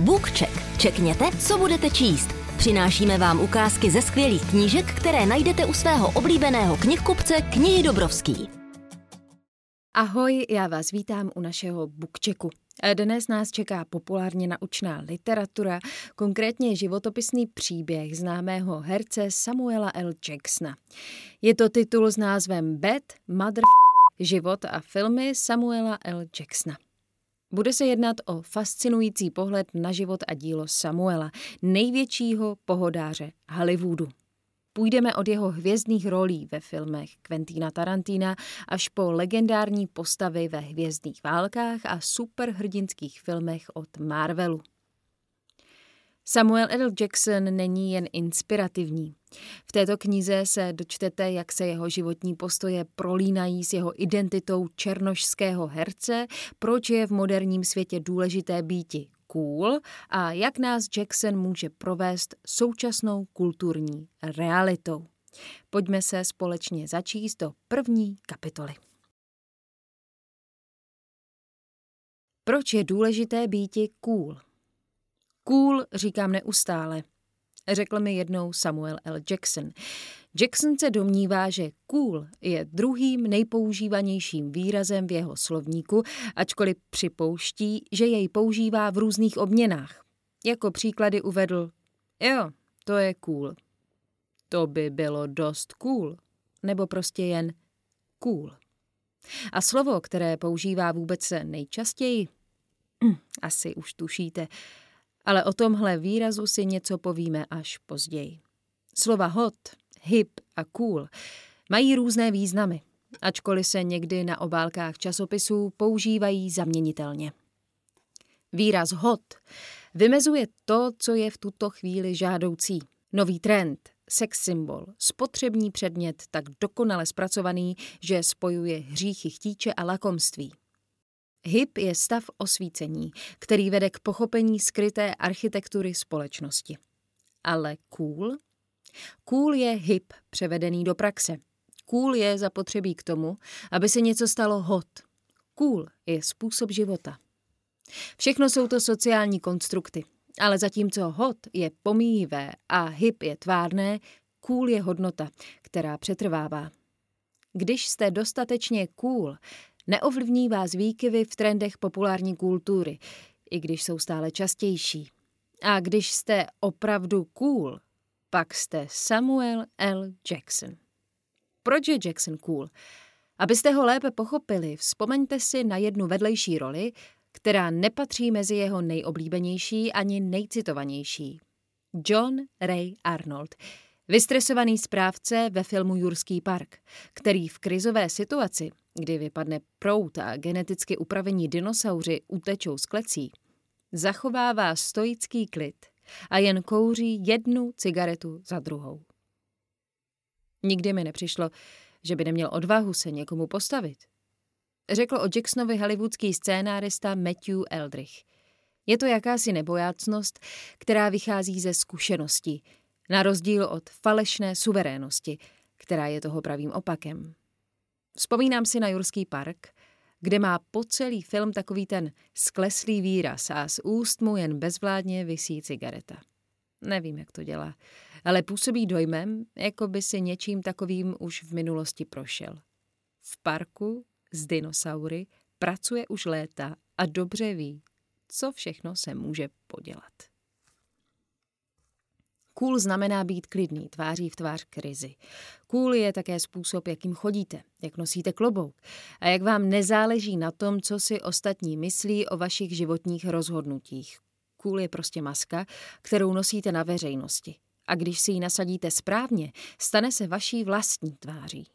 BookCheck. Čekněte, co budete číst. Přinášíme vám ukázky ze skvělých knížek, které najdete u svého oblíbeného knihkupce Knihy Dobrovský. Ahoj, já vás vítám u našeho BookChecku. Dnes nás čeká populárně naučná literatura, konkrétně životopisný příběh známého herce Samuela L. Jacksona. Je to titul s názvem Bad Mother Život a filmy Samuela L. Jacksona. Bude se jednat o fascinující pohled na život a dílo Samuela, největšího pohodáře Hollywoodu. Půjdeme od jeho hvězdných rolí ve filmech Quentina Tarantina až po legendární postavy ve Hvězdných válkách a superhrdinských filmech od Marvelu. Samuel L. Jackson není jen inspirativní. V této knize se dočtete, jak se jeho životní postoje prolínají s jeho identitou černošského herce, proč je v moderním světě důležité býti cool a jak nás Jackson může provést současnou kulturní realitou. Pojďme se společně začíst do první kapitoly. Proč je důležité býti cool? Cool říkám neustále, řekl mi jednou Samuel L. Jackson. Jackson se domnívá, že cool je druhým nejpoužívanějším výrazem v jeho slovníku, ačkoliv připouští, že jej používá v různých obměnách. Jako příklady uvedl, jo, to je cool. To by bylo dost cool. Nebo prostě jen cool. A slovo, které používá vůbec nejčastěji, asi už tušíte, ale o tomhle výrazu si něco povíme až později. Slova hot, hip a cool mají různé významy, ačkoliv se někdy na obálkách časopisů používají zaměnitelně. Výraz hot vymezuje to, co je v tuto chvíli žádoucí. Nový trend, sex symbol, spotřební předmět tak dokonale zpracovaný, že spojuje hříchy chtíče a lakomství. Hip je stav osvícení, který vede k pochopení skryté architektury společnosti. Ale cool? Cool je hip, převedený do praxe. Cool je zapotřebí k tomu, aby se něco stalo hot. Cool je způsob života. Všechno jsou to sociální konstrukty, ale zatímco hot je pomíjivé a hip je tvárné, cool je hodnota, která přetrvává. Když jste dostatečně cool, Neovlivní vás výkyvy v trendech populární kultury, i když jsou stále častější. A když jste opravdu cool, pak jste Samuel L. Jackson. Proč je Jackson cool? Abyste ho lépe pochopili, vzpomeňte si na jednu vedlejší roli, která nepatří mezi jeho nejoblíbenější ani nejcitovanější. John Ray Arnold – Vystresovaný správce ve filmu Jurský park, který v krizové situaci, kdy vypadne prout a geneticky upravení dinosauři utečou z klecí, zachovává stoický klid a jen kouří jednu cigaretu za druhou. Nikdy mi nepřišlo, že by neměl odvahu se někomu postavit. Řekl o Jacksonovi hollywoodský scénárista Matthew Eldrich. Je to jakási nebojácnost, která vychází ze zkušeností, na rozdíl od falešné suverénosti, která je toho pravým opakem. Vzpomínám si na Jurský park, kde má po celý film takový ten skleslý výraz a z úst mu jen bezvládně vysí cigareta. Nevím, jak to dělá, ale působí dojmem, jako by si něčím takovým už v minulosti prošel. V parku s dinosaury pracuje už léta a dobře ví, co všechno se může podělat. Cool znamená být klidný, tváří v tvář krizi. Cool je také způsob, jakým chodíte, jak nosíte klobouk a jak vám nezáleží na tom, co si ostatní myslí o vašich životních rozhodnutích. Cool je prostě maska, kterou nosíte na veřejnosti. A když si ji nasadíte správně, stane se vaší vlastní tváří.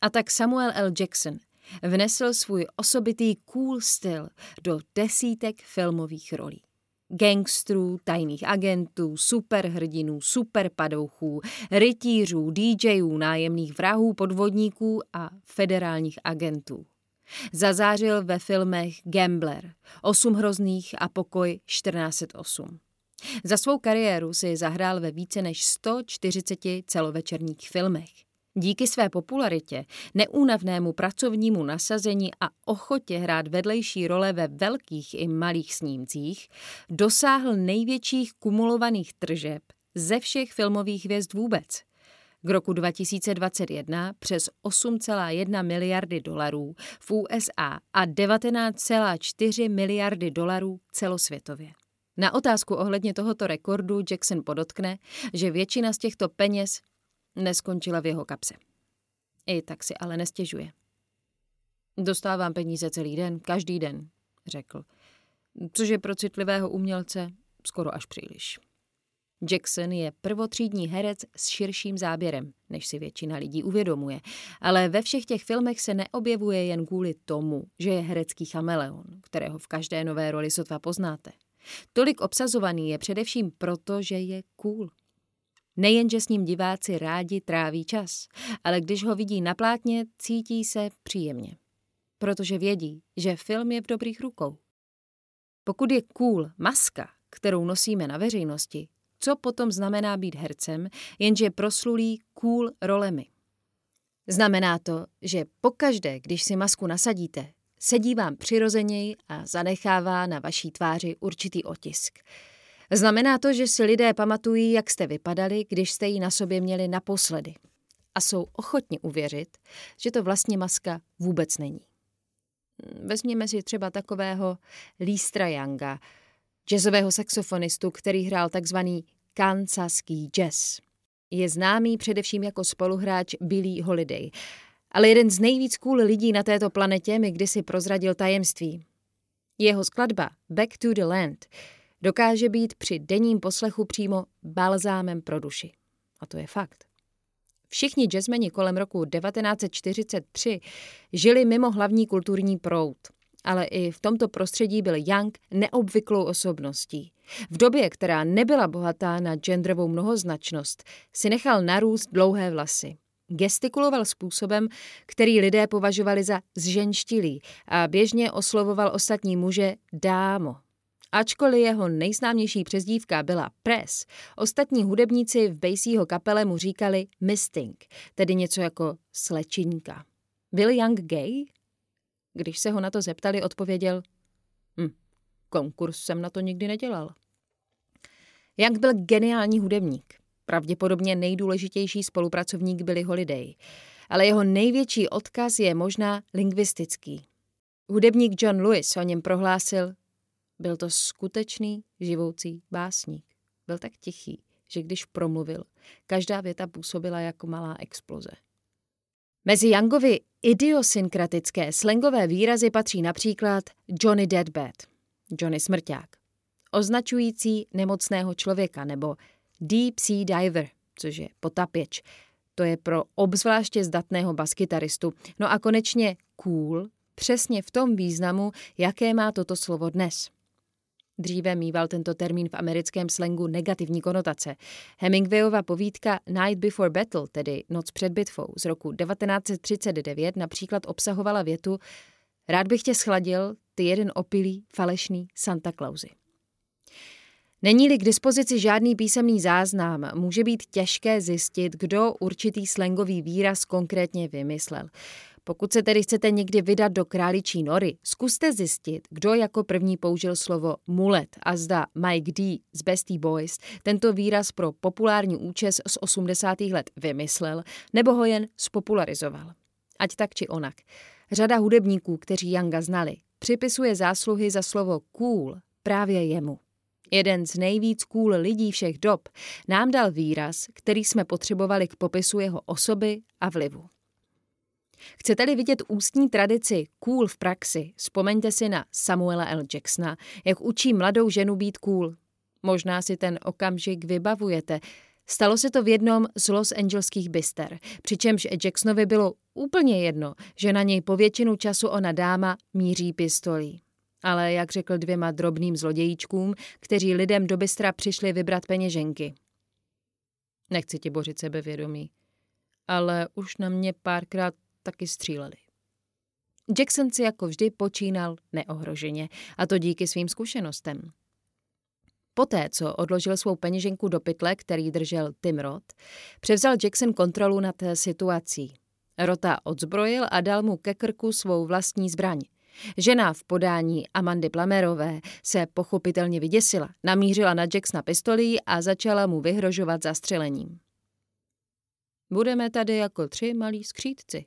A tak Samuel L. Jackson vnesl svůj osobitý cool styl do desítek filmových rolí gangstrů, tajných agentů, superhrdinů, superpadouchů, rytířů, DJů, nájemných vrahů, podvodníků a federálních agentů. Zazářil ve filmech Gambler, Osm hrozných a pokoj 1408. Za svou kariéru si zahrál ve více než 140 celovečerních filmech. Díky své popularitě, neúnavnému pracovnímu nasazení a ochotě hrát vedlejší role ve velkých i malých snímcích dosáhl největších kumulovaných tržeb ze všech filmových hvězd vůbec. K roku 2021 přes 8,1 miliardy dolarů v USA a 19,4 miliardy dolarů celosvětově. Na otázku ohledně tohoto rekordu Jackson podotkne, že většina z těchto peněz neskončila v jeho kapse. I tak si ale nestěžuje. Dostávám peníze celý den, každý den, řekl, což je pro citlivého umělce skoro až příliš. Jackson je prvotřídní herec s širším záběrem, než si většina lidí uvědomuje, ale ve všech těch filmech se neobjevuje jen kvůli tomu, že je herecký chameleon, kterého v každé nové roli sotva poznáte. Tolik obsazovaný je především proto, že je cool. Nejenže s ním diváci rádi tráví čas, ale když ho vidí na plátně, cítí se příjemně. Protože vědí, že film je v dobrých rukou. Pokud je cool maska, kterou nosíme na veřejnosti, co potom znamená být hercem, jenže proslulý cool rolemi. Znamená to, že pokaždé, když si masku nasadíte, sedí vám přirozeněji a zanechává na vaší tváři určitý otisk. Znamená to, že si lidé pamatují, jak jste vypadali, když jste ji na sobě měli naposledy. A jsou ochotni uvěřit, že to vlastně maska vůbec není. Vezměme si třeba takového Lístra Younga, jazzového saxofonistu, který hrál takzvaný kansaský jazz. Je známý především jako spoluhráč Billy Holiday, ale jeden z nejvíc cool lidí na této planetě mi kdysi prozradil tajemství. Jeho skladba Back to the Land dokáže být při denním poslechu přímo balzámem pro duši. A to je fakt. Všichni jazzmeni kolem roku 1943 žili mimo hlavní kulturní proud – ale i v tomto prostředí byl Young neobvyklou osobností. V době, která nebyla bohatá na genderovou mnohoznačnost, si nechal narůst dlouhé vlasy. Gestikuloval způsobem, který lidé považovali za zženštilý a běžně oslovoval ostatní muže dámo. Ačkoliv jeho nejznámější přezdívka byla Press, ostatní hudebníci v Basieho kapele mu říkali Misting, tedy něco jako slečinka. Byl Young gay? Když se ho na to zeptali, odpověděl, hm, konkurs jsem na to nikdy nedělal. Jak byl geniální hudebník, pravděpodobně nejdůležitější spolupracovník byli Holiday, ale jeho největší odkaz je možná lingvistický. Hudebník John Lewis o něm prohlásil, byl to skutečný živoucí básník. Byl tak tichý, že když promluvil, každá věta působila jako malá exploze. Mezi Youngovi idiosynkratické slangové výrazy patří například Johnny Deadbed, Johnny Smrťák, označující nemocného člověka, nebo Deep Sea Diver, což je potapěč. To je pro obzvláště zdatného baskytaristu. No a konečně cool, přesně v tom významu, jaké má toto slovo dnes. Dříve mýval tento termín v americkém slangu negativní konotace. Hemingwayova povídka Night Before Battle, tedy Noc před bitvou z roku 1939, například obsahovala větu Rád bych tě schladil, ty jeden opilý, falešný Santa Clausi. Není-li k dispozici žádný písemný záznam, může být těžké zjistit, kdo určitý slangový výraz konkrétně vymyslel. Pokud se tedy chcete někdy vydat do králičí nory, zkuste zjistit, kdo jako první použil slovo mulet a zda Mike D. z Bestie Boys tento výraz pro populární účes z 80. let vymyslel nebo ho jen spopularizoval. Ať tak či onak. Řada hudebníků, kteří Younga znali, připisuje zásluhy za slovo cool právě jemu. Jeden z nejvíc cool lidí všech dob nám dal výraz, který jsme potřebovali k popisu jeho osoby a vlivu. Chcete-li vidět ústní tradici cool v praxi, vzpomeňte si na Samuela L. Jacksona, jak učí mladou ženu být cool. Možná si ten okamžik vybavujete. Stalo se to v jednom z Los Angeleských byster, přičemž Jacksonovi bylo úplně jedno, že na něj po většinu času ona dáma míří pistolí. Ale jak řekl dvěma drobným zlodějíčkům, kteří lidem do bystra přišli vybrat peněženky. Nechci ti bořit sebevědomí, ale už na mě párkrát taky stříleli. Jackson si jako vždy počínal neohroženě, a to díky svým zkušenostem. Poté, co odložil svou peněženku do pytle, který držel Tim Roth, převzal Jackson kontrolu nad situací. Rota odzbrojil a dal mu ke krku svou vlastní zbraň. Žena v podání Amandy Plamerové se pochopitelně vyděsila, namířila na Jacksona pistolí a začala mu vyhrožovat zastřelením. Budeme tady jako tři malí skřídci,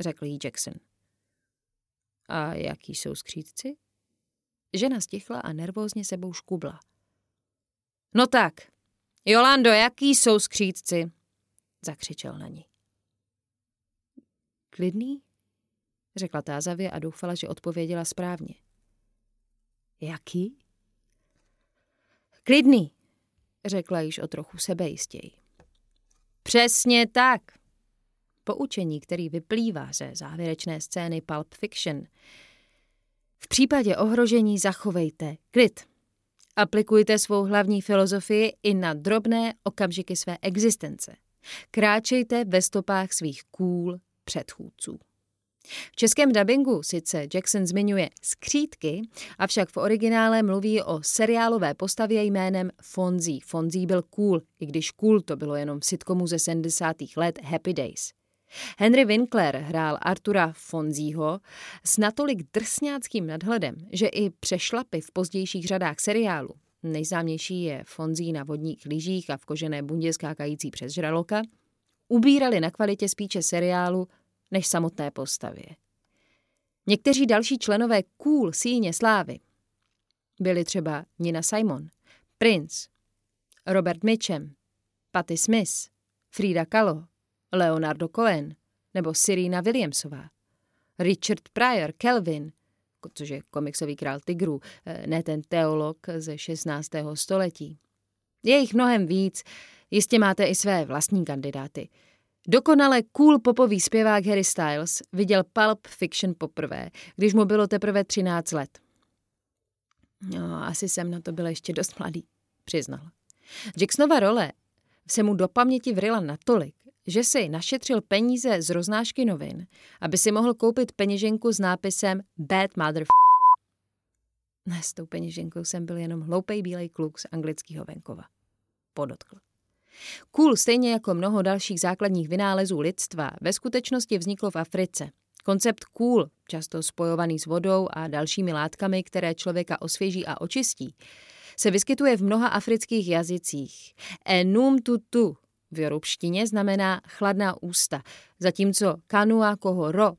řekl jí Jackson. A jaký jsou skřídci? Žena stichla a nervózně sebou škubla. No tak, Jolando, jaký jsou skřídci? Zakřičel na ní. Klidný? Řekla tázavě a doufala, že odpověděla správně. Jaký? Klidný, řekla již o trochu sebejistěji. Přesně tak. Poučení, který vyplývá ze závěrečné scény Pulp Fiction. V případě ohrožení zachovejte klid. Aplikujte svou hlavní filozofii i na drobné okamžiky své existence. Kráčejte ve stopách svých kůl předchůdců. V českém dabingu sice Jackson zmiňuje skřítky, avšak v originále mluví o seriálové postavě jménem Fonzie. Fonzie byl cool, i když cool to bylo jenom v sitcomu ze 70. let Happy Days. Henry Winkler hrál Artura Fonzího s natolik drsňáckým nadhledem, že i přešlapy v pozdějších řadách seriálu, nejznámější je Fonzí na vodních lyžích a v kožené bundě skákající přes žraloka, ubírali na kvalitě spíše seriálu než samotné postavě. Někteří další členové cool síně slávy byli třeba Nina Simon, Prince, Robert Mitchum, Patty Smith, Frida Kahlo, Leonardo Cohen nebo Serena Williamsová, Richard Pryor, Kelvin, což je komiksový král tigrů, eh, ne ten teolog ze 16. století. Je jich mnohem víc, jistě máte i své vlastní kandidáty – Dokonale cool popový zpěvák Harry Styles viděl Pulp Fiction poprvé, když mu bylo teprve 13 let. No, asi jsem na to byl ještě dost mladý, přiznal. Jacksonova role se mu do paměti vryla natolik, že si našetřil peníze z roznášky novin, aby si mohl koupit peněženku s nápisem Bad Mother Ne, s tou peněženkou jsem byl jenom hloupej bílej kluk z anglického venkova. Podotkl. Kůl stejně jako mnoho dalších základních vynálezů lidstva ve skutečnosti vzniklo v Africe. Koncept kůl, často spojovaný s vodou a dalšími látkami, které člověka osvěží a očistí, se vyskytuje v mnoha afrických jazycích. Enum tutu v jorubštině znamená chladná ústa, zatímco kanua kohoro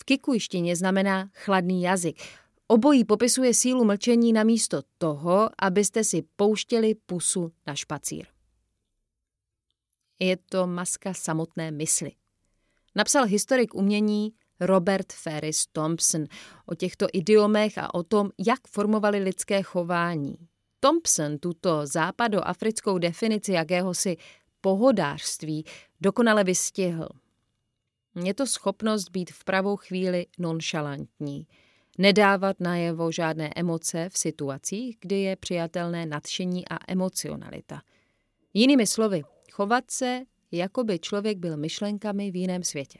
v kikujštině znamená chladný jazyk. Obojí popisuje sílu mlčení na místo toho, abyste si pouštěli pusu na špacír. Je to maska samotné mysli. Napsal historik umění Robert Ferris Thompson o těchto idiomech a o tom, jak formovali lidské chování. Thompson tuto západoafrickou definici jakéhosi pohodářství dokonale vystihl. Je to schopnost být v pravou chvíli nonšalantní, nedávat najevo žádné emoce v situacích, kdy je přijatelné nadšení a emocionalita. Jinými slovy, chovat se, jako by člověk byl myšlenkami v jiném světě.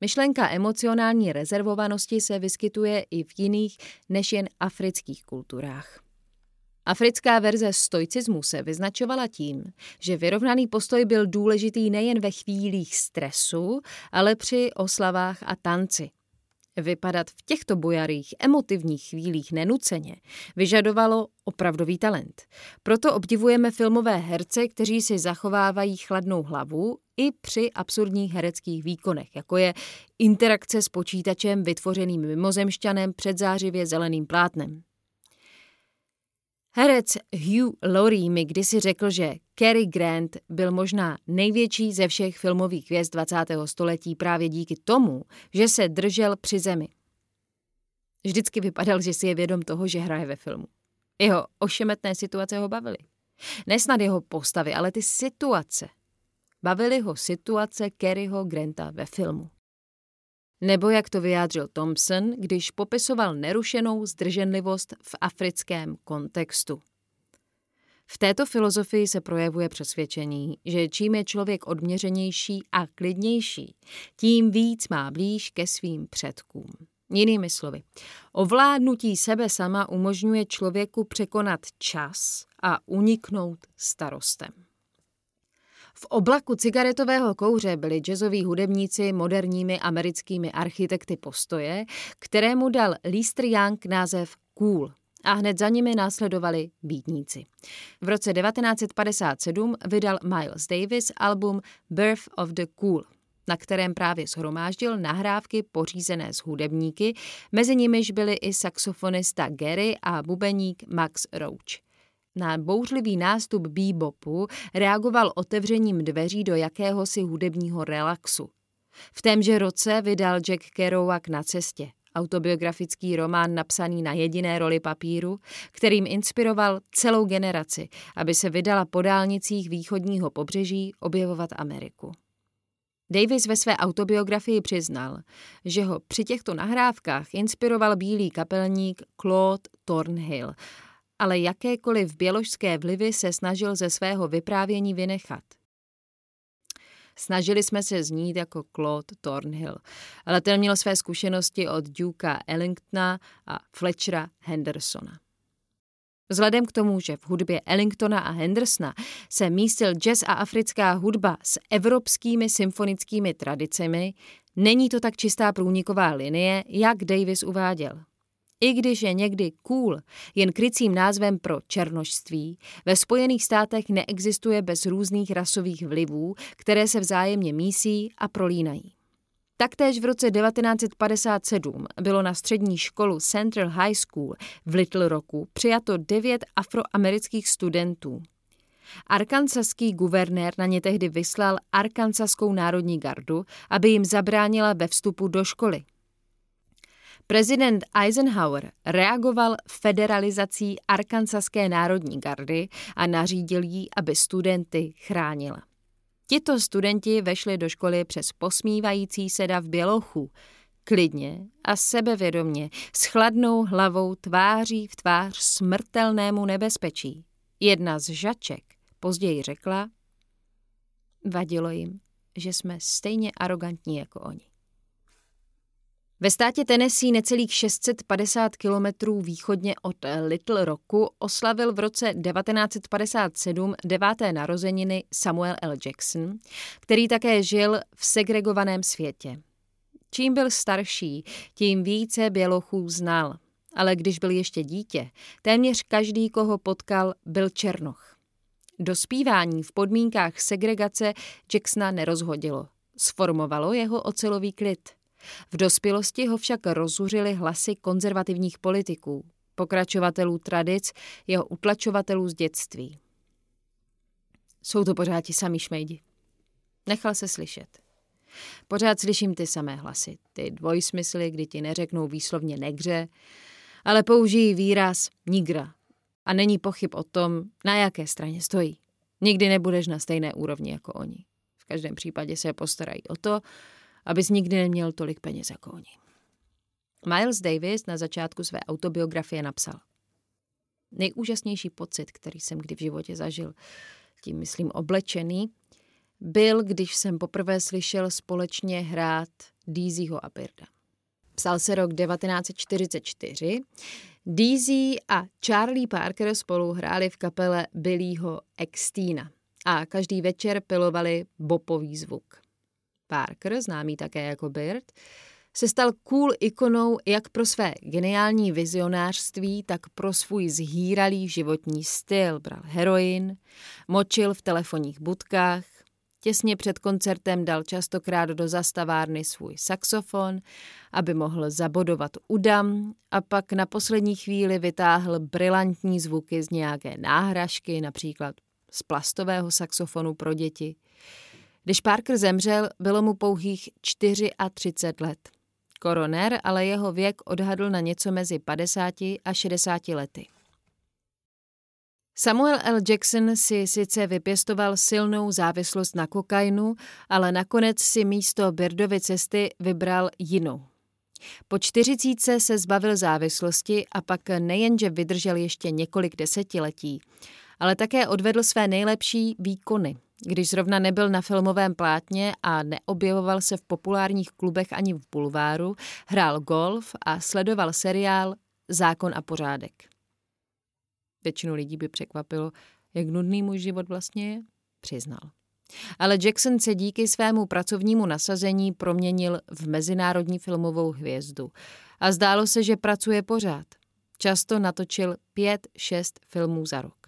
Myšlenka emocionální rezervovanosti se vyskytuje i v jiných než jen afrických kulturách. Africká verze stoicismu se vyznačovala tím, že vyrovnaný postoj byl důležitý nejen ve chvílích stresu, ale při oslavách a tanci – Vypadat v těchto bojarých, emotivních chvílích nenuceně vyžadovalo opravdový talent. Proto obdivujeme filmové herce, kteří si zachovávají chladnou hlavu i při absurdních hereckých výkonech, jako je interakce s počítačem vytvořeným mimozemšťanem před zářivě zeleným plátnem. Herec Hugh Laurie mi kdysi řekl, že Cary Grant byl možná největší ze všech filmových hvězd 20. století právě díky tomu, že se držel při zemi. Vždycky vypadal, že si je vědom toho, že hraje ve filmu. Jeho ošemetné situace ho bavily. Nesnad jeho postavy, ale ty situace. Bavily ho situace Caryho Granta ve filmu. Nebo jak to vyjádřil Thompson, když popisoval nerušenou zdrženlivost v africkém kontextu. V této filozofii se projevuje přesvědčení, že čím je člověk odměřenější a klidnější, tím víc má blíž ke svým předkům. Jinými slovy, ovládnutí sebe sama umožňuje člověku překonat čas a uniknout starostem. V oblaku cigaretového kouře byli jazzoví hudebníci moderními americkými architekty postoje, kterému dal Lister Young název Cool a hned za nimi následovali býtníci. V roce 1957 vydal Miles Davis album Birth of the Cool, na kterém právě shromáždil nahrávky pořízené z hudebníky, mezi nimiž byli i saxofonista Gary a bubeník Max Roach. Na bouřlivý nástup bebopu reagoval otevřením dveří do jakéhosi hudebního relaxu. V témže roce vydal Jack Kerouac na cestě, autobiografický román napsaný na jediné roli papíru, kterým inspiroval celou generaci, aby se vydala po dálnicích východního pobřeží objevovat Ameriku. Davis ve své autobiografii přiznal, že ho při těchto nahrávkách inspiroval bílý kapelník Claude Thornhill ale jakékoliv běložské vlivy se snažil ze svého vyprávění vynechat. Snažili jsme se znít jako Claude Thornhill, ale ten měl své zkušenosti od Dukea Ellingtona a Fletchera Hendersona. Vzhledem k tomu, že v hudbě Ellingtona a Hendersona se místil jazz a africká hudba s evropskými symfonickými tradicemi, není to tak čistá průniková linie, jak Davis uváděl. I když je někdy cool jen krycím názvem pro černožství, ve Spojených státech neexistuje bez různých rasových vlivů, které se vzájemně mísí a prolínají. Taktéž v roce 1957 bylo na střední školu Central High School v Little Rocku přijato devět afroamerických studentů. Arkansaský guvernér na ně tehdy vyslal Arkansaskou národní gardu, aby jim zabránila ve vstupu do školy. Prezident Eisenhower reagoval federalizací Arkansaské národní gardy a nařídil jí, aby studenty chránila. Tito studenti vešli do školy přes posmívající se dav bělochů, klidně a sebevědomně, s chladnou hlavou tváří v tvář smrtelnému nebezpečí. Jedna z žaček později řekla, vadilo jim, že jsme stejně arrogantní jako oni. Ve státě Tennessee necelých 650 kilometrů východně od Little Rocku oslavil v roce 1957 deváté narozeniny Samuel L. Jackson, který také žil v segregovaném světě. Čím byl starší, tím více bělochů znal, ale když byl ještě dítě, téměř každý, koho potkal, byl černoch. Dospívání v podmínkách segregace Jacksona nerozhodilo. Sformovalo jeho ocelový klid – v dospělosti ho však rozuřily hlasy konzervativních politiků, pokračovatelů tradic, jeho utlačovatelů z dětství. Jsou to pořád ti samý šmejdi. Nechal se slyšet. Pořád slyším ty samé hlasy, ty dvojsmysly, kdy ti neřeknou výslovně negře, ale použijí výraz nigra. A není pochyb o tom, na jaké straně stojí. Nikdy nebudeš na stejné úrovni jako oni. V každém případě se postarají o to, abys nikdy neměl tolik peněz jako oni. Miles Davis na začátku své autobiografie napsal. Nejúžasnější pocit, který jsem kdy v životě zažil, tím myslím oblečený, byl, když jsem poprvé slyšel společně hrát Deezyho a Birda. Psal se rok 1944. Deezy a Charlie Parker spolu hráli v kapele Billyho Extina a každý večer pilovali bopový zvuk. Parker, známý také jako Bird, se stal cool ikonou jak pro své geniální vizionářství, tak pro svůj zhýralý životní styl. Bral heroin, močil v telefonních budkách, těsně před koncertem dal častokrát do zastavárny svůj saxofon, aby mohl zabodovat udam a pak na poslední chvíli vytáhl brilantní zvuky z nějaké náhražky, například z plastového saxofonu pro děti – když Parker zemřel, bylo mu pouhých 34 let. Koroner ale jeho věk odhadl na něco mezi 50 a 60 lety. Samuel L. Jackson si sice vypěstoval silnou závislost na kokainu, ale nakonec si místo Birdovy cesty vybral jinou. Po čtyřicíce se zbavil závislosti a pak nejenže vydržel ještě několik desetiletí, ale také odvedl své nejlepší výkony. Když zrovna nebyl na filmovém plátně a neobjevoval se v populárních klubech ani v bulváru, hrál golf a sledoval seriál Zákon a pořádek. Většinu lidí by překvapilo, jak nudný můj život vlastně je, přiznal. Ale Jackson se díky svému pracovnímu nasazení proměnil v mezinárodní filmovou hvězdu. A zdálo se, že pracuje pořád. Často natočil pět, šest filmů za rok.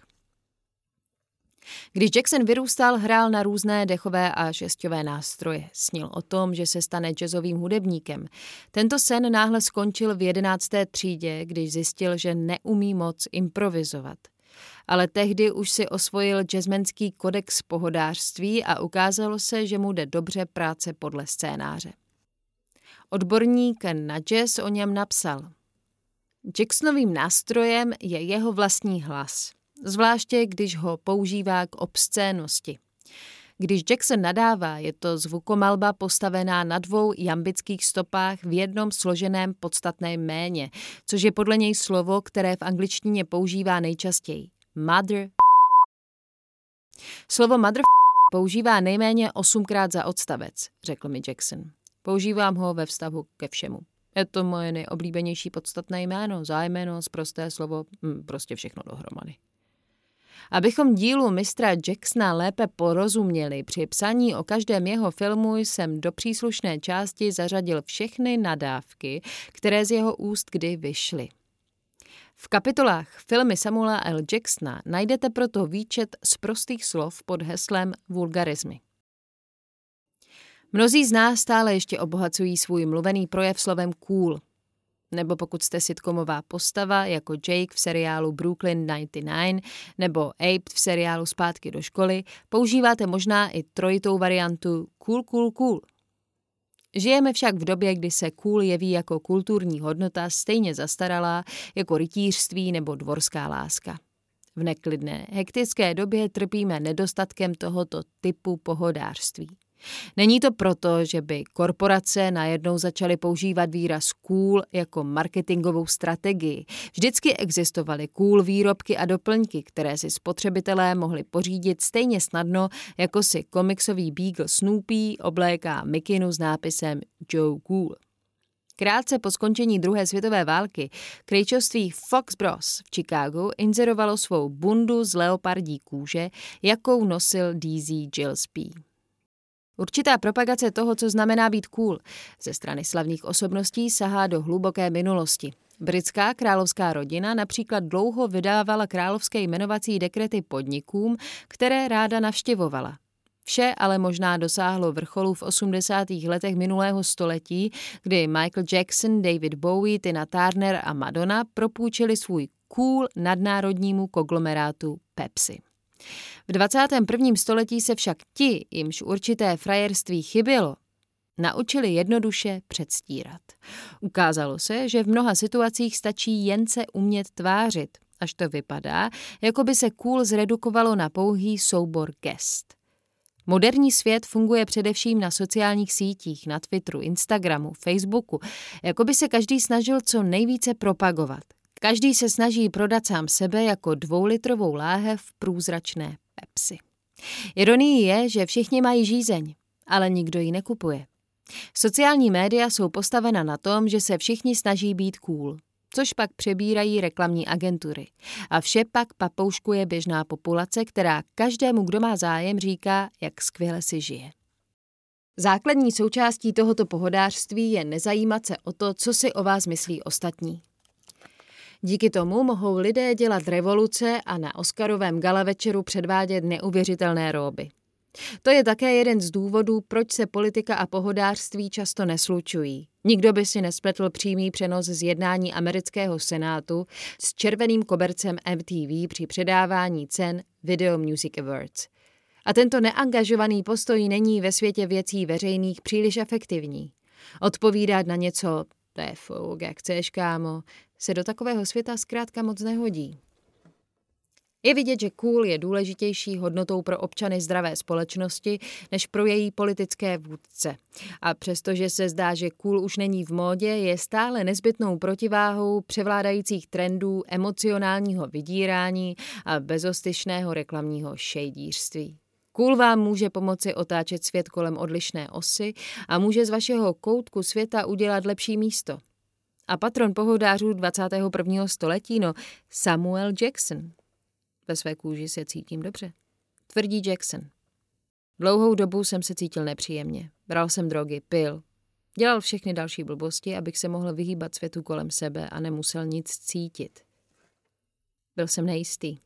Když Jackson vyrůstal, hrál na různé dechové a šesťové nástroje. Snil o tom, že se stane jazzovým hudebníkem. Tento sen náhle skončil v jedenácté třídě, když zjistil, že neumí moc improvizovat. Ale tehdy už si osvojil jazzmenský kodex pohodářství a ukázalo se, že mu jde dobře práce podle scénáře. Odborník na jazz o něm napsal. Jacksonovým nástrojem je jeho vlastní hlas – zvláště když ho používá k obscénosti. Když Jackson nadává, je to zvukomalba postavená na dvou jambických stopách v jednom složeném podstatném méně, což je podle něj slovo, které v angličtině používá nejčastěji. Mother Slovo mother používá nejméně osmkrát za odstavec, řekl mi Jackson. Používám ho ve vztahu ke všemu. Je to moje nejoblíbenější podstatné jméno, zájmeno, zprosté slovo, hm, prostě všechno dohromady. Abychom dílu mistra Jacksona lépe porozuměli, při psaní o každém jeho filmu jsem do příslušné části zařadil všechny nadávky, které z jeho úst kdy vyšly. V kapitolách filmy Samuela L. Jacksona najdete proto výčet z prostých slov pod heslem vulgarizmy. Mnozí z nás stále ještě obohacují svůj mluvený projev slovem cool – nebo pokud jste sitcomová postava jako Jake v seriálu Brooklyn 99 nebo Abe v seriálu Zpátky do školy, používáte možná i trojitou variantu cool, cool, cool. Žijeme však v době, kdy se cool jeví jako kulturní hodnota stejně zastaralá jako rytířství nebo dvorská láska. V neklidné, hektické době trpíme nedostatkem tohoto typu pohodářství. Není to proto, že by korporace najednou začaly používat výraz cool jako marketingovou strategii. Vždycky existovaly cool výrobky a doplňky, které si spotřebitelé mohli pořídit stejně snadno, jako si komiksový Beagle Snoopy obléká mikinu s nápisem Joe Cool. Krátce po skončení druhé světové války krejčovství Fox Bros. v Chicagu inzerovalo svou bundu z leopardí kůže, jakou nosil DZ Gillespie. Určitá propagace toho, co znamená být cool, ze strany slavných osobností sahá do hluboké minulosti. Britská královská rodina například dlouho vydávala královské jmenovací dekrety podnikům, které ráda navštěvovala. Vše ale možná dosáhlo vrcholu v 80. letech minulého století, kdy Michael Jackson, David Bowie, Tina Turner a Madonna propůjčili svůj cool nadnárodnímu konglomerátu Pepsi. V 21. století se však ti, jimž určité frajerství chybělo, naučili jednoduše předstírat. Ukázalo se, že v mnoha situacích stačí jen se umět tvářit, až to vypadá, jako by se cool zredukovalo na pouhý soubor gest. Moderní svět funguje především na sociálních sítích, na Twitteru, Instagramu, Facebooku, jako by se každý snažil co nejvíce propagovat. Každý se snaží prodat sám sebe jako dvoulitrovou láhev průzračné Pepsi. Ironií je, že všichni mají žízeň, ale nikdo ji nekupuje. Sociální média jsou postavena na tom, že se všichni snaží být cool, což pak přebírají reklamní agentury. A vše pak papouškuje běžná populace, která každému, kdo má zájem, říká, jak skvěle si žije. Základní součástí tohoto pohodářství je nezajímat se o to, co si o vás myslí ostatní. Díky tomu mohou lidé dělat revoluce a na Oscarovém gala večeru předvádět neuvěřitelné róby. To je také jeden z důvodů, proč se politika a pohodářství často neslučují. Nikdo by si nespletl přímý přenos z jednání amerického senátu s červeným kobercem MTV při předávání cen Video Music Awards. A tento neangažovaný postoj není ve světě věcí veřejných příliš efektivní. Odpovídat na něco, to je fouk, jak chceš, kámo, se do takového světa zkrátka moc nehodí. Je vidět, že cool je důležitější hodnotou pro občany zdravé společnosti než pro její politické vůdce. A přestože se zdá, že cool už není v módě, je stále nezbytnou protiváhou převládajících trendů emocionálního vydírání a bezostyšného reklamního šejdířství. Cool vám může pomoci otáčet svět kolem odlišné osy a může z vašeho koutku světa udělat lepší místo. A patron pohodářů 21. století, no Samuel Jackson. Ve své kůži se cítím dobře. Tvrdí Jackson. Dlouhou dobu jsem se cítil nepříjemně. Bral jsem drogy, pil. Dělal všechny další blbosti, abych se mohl vyhýbat světu kolem sebe a nemusel nic cítit. Byl jsem nejistý.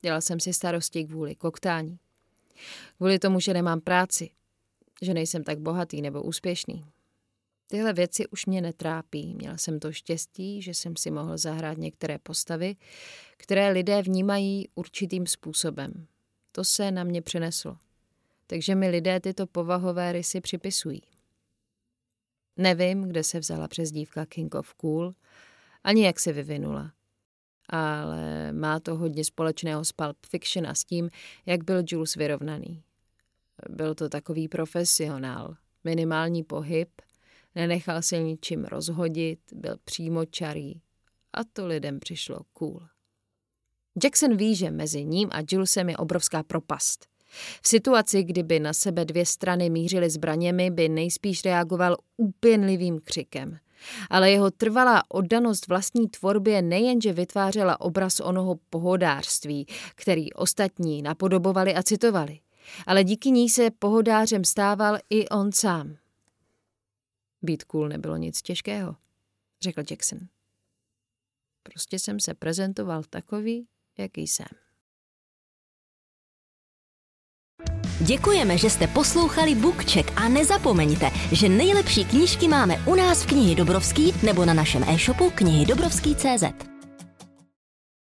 Dělal jsem si starosti kvůli koktání. Kvůli tomu, že nemám práci, že nejsem tak bohatý nebo úspěšný. Tyhle věci už mě netrápí. Měl jsem to štěstí, že jsem si mohl zahrát některé postavy, které lidé vnímají určitým způsobem. To se na mě přeneslo. Takže mi lidé tyto povahové rysy připisují. Nevím, kde se vzala přezdívka King of Cool, ani jak se vyvinula. Ale má to hodně společného s Pulp Fiction a s tím, jak byl Jules vyrovnaný. Byl to takový profesionál, minimální pohyb – Nenechal se ničím rozhodit, byl přímočarý a to lidem přišlo cool. Jackson ví, že mezi ním a Julesem je obrovská propast. V situaci, kdyby na sebe dvě strany mířily zbraněmi, by nejspíš reagoval úpěnlivým křikem. Ale jeho trvalá oddanost vlastní tvorbě nejenže vytvářela obraz onoho pohodářství, který ostatní napodobovali a citovali, ale díky ní se pohodářem stával i on sám. Být cool nebylo nic těžkého, řekl Jackson. Prostě jsem se prezentoval takový, jaký jsem. Děkujeme, že jste poslouchali Bookcheck a nezapomeňte, že nejlepší knížky máme u nás v knihy Dobrovský nebo na našem e-shopu knihy Dobrovský.cz.